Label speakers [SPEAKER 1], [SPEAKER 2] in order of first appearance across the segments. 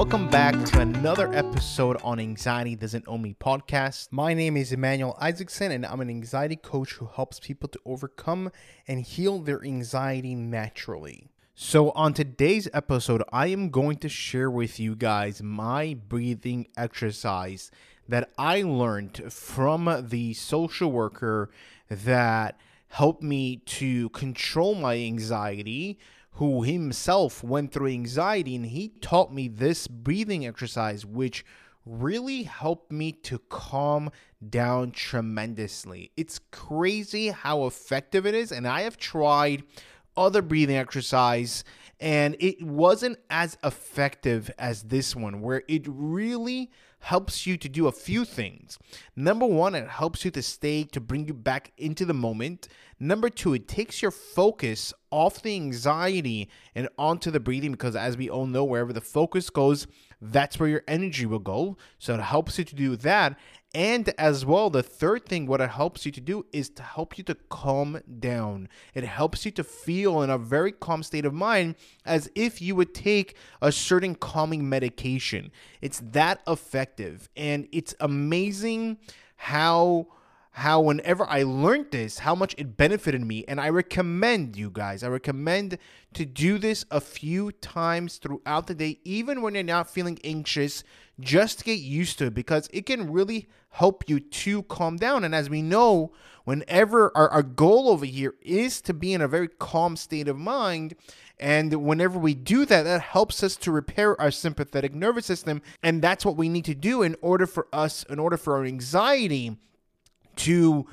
[SPEAKER 1] Welcome back to another episode on Anxiety Doesn't Own Me podcast. My name is Emanuel Isaacson, and I'm an anxiety coach who helps people to overcome and heal their anxiety naturally. So, on today's episode, I am going to share with you guys my breathing exercise that I learned from the social worker that helped me to control my anxiety who himself went through anxiety and he taught me this breathing exercise which really helped me to calm down tremendously. It's crazy how effective it is and I have tried other breathing exercise and it wasn't as effective as this one where it really helps you to do a few things. Number one, it helps you to stay, to bring you back into the moment. Number two, it takes your focus off the anxiety and onto the breathing because, as we all know, wherever the focus goes, that's where your energy will go. So it helps you to do that. And as well, the third thing, what it helps you to do is to help you to calm down. It helps you to feel in a very calm state of mind as if you would take a certain calming medication. It's that effective. And it's amazing how how whenever I learned this, how much it benefited me. And I recommend you guys, I recommend to do this a few times throughout the day, even when you're not feeling anxious, just get used to it because it can really help you to calm down. And as we know, whenever our, our goal over here is to be in a very calm state of mind, and whenever we do that, that helps us to repair our sympathetic nervous system. And that's what we need to do in order for us, in order for our anxiety to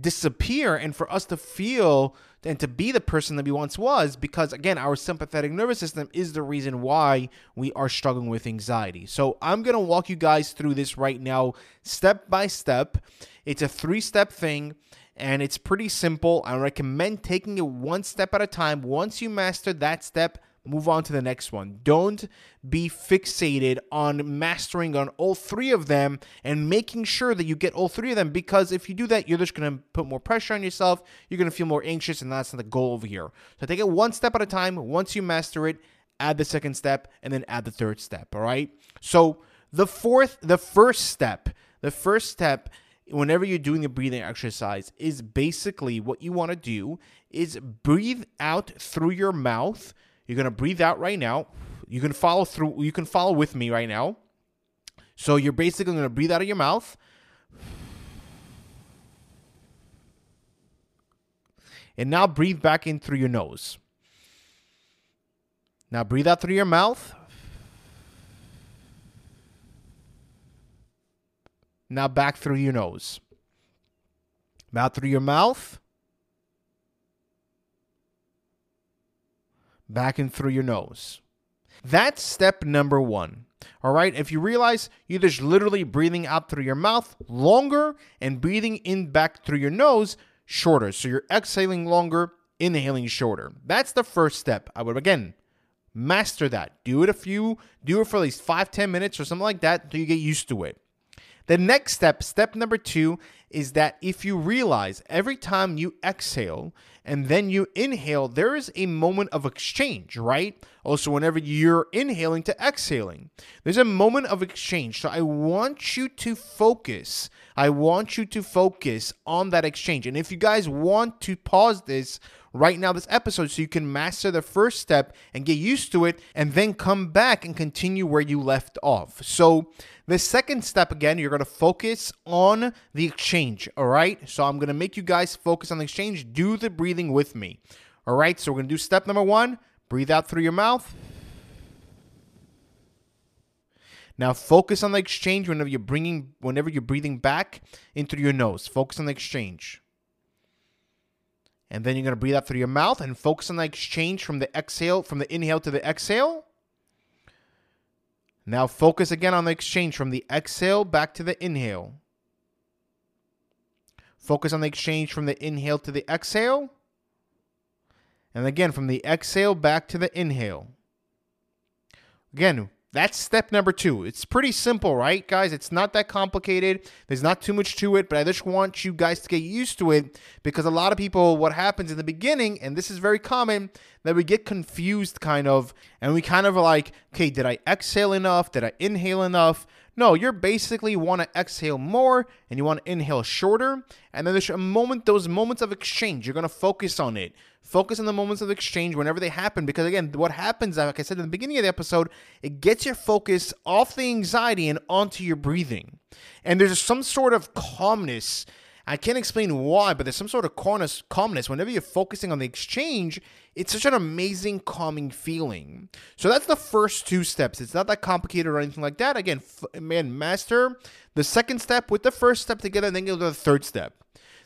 [SPEAKER 1] disappear and for us to feel and to be the person that we once was because again our sympathetic nervous system is the reason why we are struggling with anxiety. So i'm going to walk you guys through this right now step by step. It's a three step thing and it's pretty simple. I recommend taking it one step at a time. Once you master that step move on to the next one. Don't be fixated on mastering on all three of them and making sure that you get all three of them because if you do that, you're just going to put more pressure on yourself. You're going to feel more anxious, and that's not the goal over here. So take it one step at a time. Once you master it, add the second step and then add the third step. All right. So the fourth, the first step, the first step whenever you're doing a breathing exercise is basically what you want to do is breathe out through your mouth you're going to breathe out right now. You can follow through. You can follow with me right now. So you're basically going to breathe out of your mouth. And now breathe back in through your nose. Now breathe out through your mouth. Now back through your nose. Out through your mouth. Back and through your nose. That's step number one. All right, if you realize you're just literally breathing out through your mouth longer and breathing in back through your nose shorter. So you're exhaling longer, inhaling shorter. That's the first step. I would again master that. Do it a few, do it for at least five, ten minutes or something like that until you get used to it. The next step, step number two, is that if you realize every time you exhale and then you inhale, there is a moment of exchange, right? Also, whenever you're inhaling to exhaling, there's a moment of exchange. So I want you to focus. I want you to focus on that exchange. And if you guys want to pause this right now, this episode, so you can master the first step and get used to it, and then come back and continue where you left off. So, the second step, again, you're going to focus on the exchange. All right. So I'm going to make you guys focus on the exchange. Do the breathing with me. All right. So we're going to do step number one breathe out through your mouth. Now focus on the exchange whenever you're bringing whenever you're breathing back into your nose. Focus on the exchange. And then you're going to breathe out through your mouth and focus on the exchange from the exhale, from the inhale to the exhale. Now focus again on the exchange from the exhale back to the inhale. Focus on the exchange from the inhale to the exhale. And again, from the exhale back to the inhale. Again, that's step number two. It's pretty simple, right, guys? It's not that complicated. There's not too much to it, but I just want you guys to get used to it because a lot of people, what happens in the beginning, and this is very common, that we get confused kind of, and we kind of are like, okay, did I exhale enough? Did I inhale enough? No, you're basically want to exhale more and you want to inhale shorter. And then there's a moment, those moments of exchange, you're going to focus on it. Focus on the moments of exchange whenever they happen. Because again, what happens, like I said in the beginning of the episode, it gets your focus off the anxiety and onto your breathing. And there's some sort of calmness I can't explain why, but there's some sort of calmness. Whenever you're focusing on the exchange, it's such an amazing, calming feeling. So that's the first two steps. It's not that complicated or anything like that. Again, f- man, master the second step with the first step together, and then you'll go to the third step.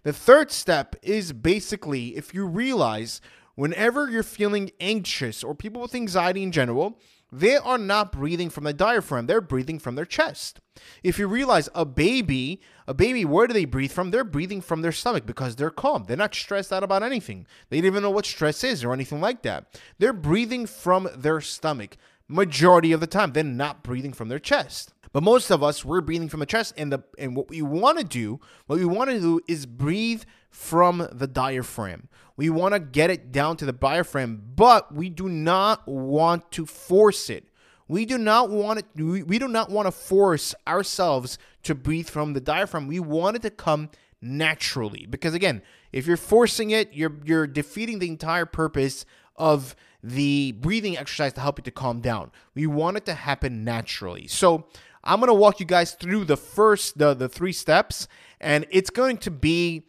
[SPEAKER 1] The third step is basically if you realize whenever you're feeling anxious or people with anxiety in general, they are not breathing from the diaphragm, they're breathing from their chest. If you realize a baby, a baby, where do they breathe from? They're breathing from their stomach because they're calm. They're not stressed out about anything. They don't even know what stress is or anything like that. They're breathing from their stomach majority of the time. They're not breathing from their chest. But most of us, we're breathing from the chest, and the and what we want to do, what we want to do is breathe from the diaphragm. We want to get it down to the diaphragm, but we do not want to force it. We do not want it. We, do not want to force ourselves to breathe from the diaphragm. We want it to come naturally, because again, if you're forcing it, you're you're defeating the entire purpose of the breathing exercise to help you to calm down. We want it to happen naturally. So I'm going to walk you guys through the first the the three steps and it's going to be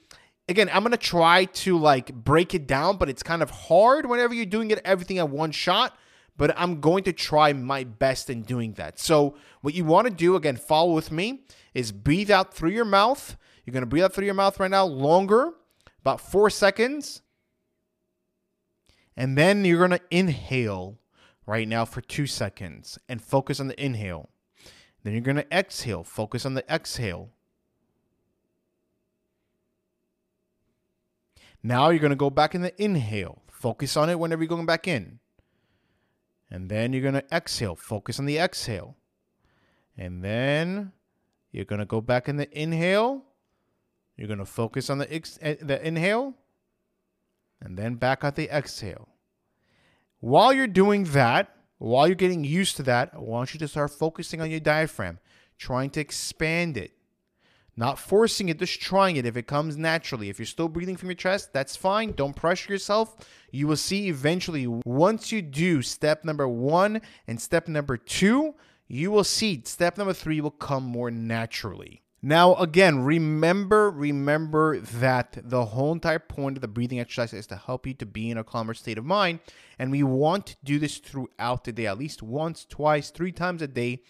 [SPEAKER 1] again, I'm to try to like break it down, but it's kind of hard whenever you're doing it everything at one shot, but I'm going to try my best in doing that. So, what you want to do again, follow with me, is breathe out through your mouth. You're to breathe out through your mouth right now longer, about 4 seconds. And then you're to inhale right now for 2 seconds and focus on the inhale. Then you're to exhale. Focus on the exhale. Now you're going to go back in the inhale. Focus on it whenever you're going back in. And then you're going to exhale. Focus on the exhale. And then you're going to go back in the inhale. You're going to focus on the, ex- eh, the inhale. And then back at the exhale. While you're doing that, while you're getting used to that, I want you to start focusing on your diaphragm, trying to expand it. Not forcing it, just trying it if it comes naturally. If you're still breathing from your chest, that's fine. Don't pressure yourself. You will see eventually, once you do step number one and step number two, you will see step number three will come more naturally. Now, again, remember, remember that the whole entire point of the breathing exercise is to help you to be in a calmer state of mind. And we want to do this throughout the day, at least once, twice, three times a day,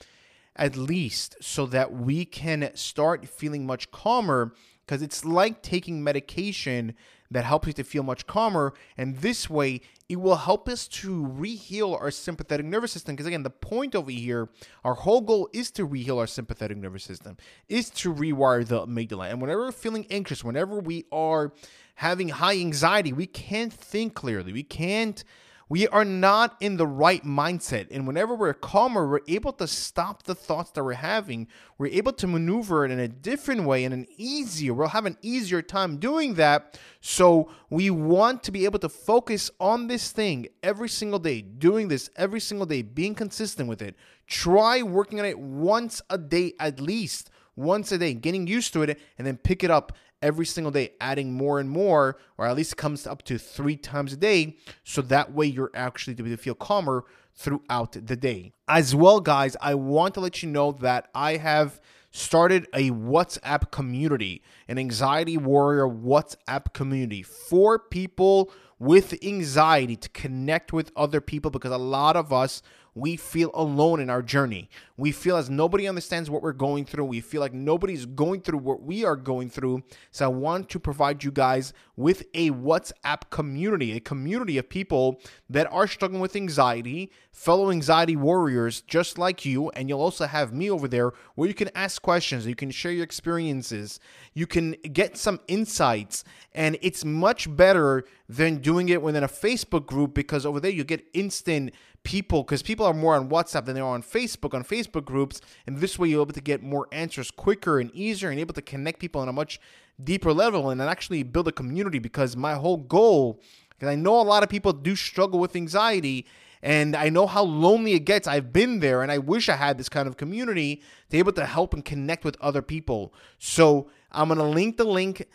[SPEAKER 1] at least, so that we can start feeling much calmer. Because it's like taking medication that helps you to feel much calmer. And this way, it will help us to reheal our sympathetic nervous system. Because again, the point over here, our whole goal is to reheal our sympathetic nervous system, is to rewire the amygdala. And whenever we're feeling anxious, whenever we are having high anxiety, we can't think clearly. We can't we are not in the right mindset. And whenever we're calmer, we're able to stop the thoughts that we're having. We're able to maneuver it in a different way and an easier, we'll have an easier time doing that. So we want to be able to focus on this thing every single day, doing this every single day, being consistent with it. Try working on it once a day at least once a day, getting used to it, and then pick it up every single day, adding more and more, or at least comes up to three times a day. So that way you're actually to feel calmer throughout the day. As well, guys, I want to let you know that I have started a WhatsApp community, an anxiety warrior WhatsApp community for people with anxiety to connect with other people because a lot of us we feel alone in our journey. We feel as nobody understands what we're going through. We feel like nobody's going through what we are going through. So I want to provide you guys with a WhatsApp community, a community of people that are struggling with anxiety, fellow anxiety warriors just like you. And you'll also have me over there where you can ask questions, you can share your experiences, you can get some insights. And it's much better than doing it within a Facebook group because over there you get instant people because people are more on WhatsApp than they are on Facebook on Facebook groups and this way you're able to get more answers quicker and easier and able to connect people on a much deeper level and actually build a community because my whole goal because I know a lot of people do struggle with anxiety and I know how lonely it gets. I've been there and I wish I had this kind of community to be able to help and connect with other people. So I'm going to link the link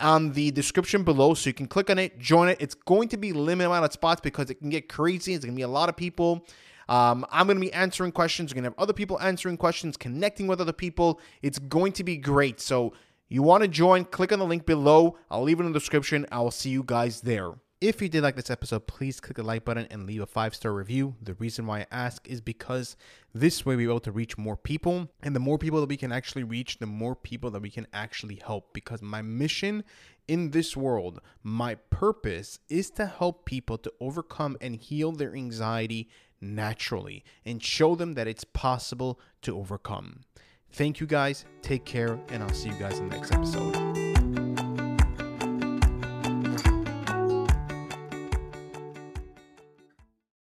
[SPEAKER 1] on the description below so you can click on it, join it. It's going to be limited amount of spots because it can get crazy. It's going to be a lot of people. Um, I'm going to be answering questions. You're going to have other people answering questions, connecting with other people. It's going to be great. So you want to join, click on the link below. I'll leave it in the description. I will see you guys there. If you did like this episode, please click the like button and leave a five star review. The reason why I ask is because this way we're able to reach more people. And the more people that we can actually reach, the more people that we can actually help. Because my mission in this world, my purpose is to help people to overcome and heal their anxiety naturally and show them that it's possible to overcome. Thank you guys. Take care, and I'll see you guys in the next episode.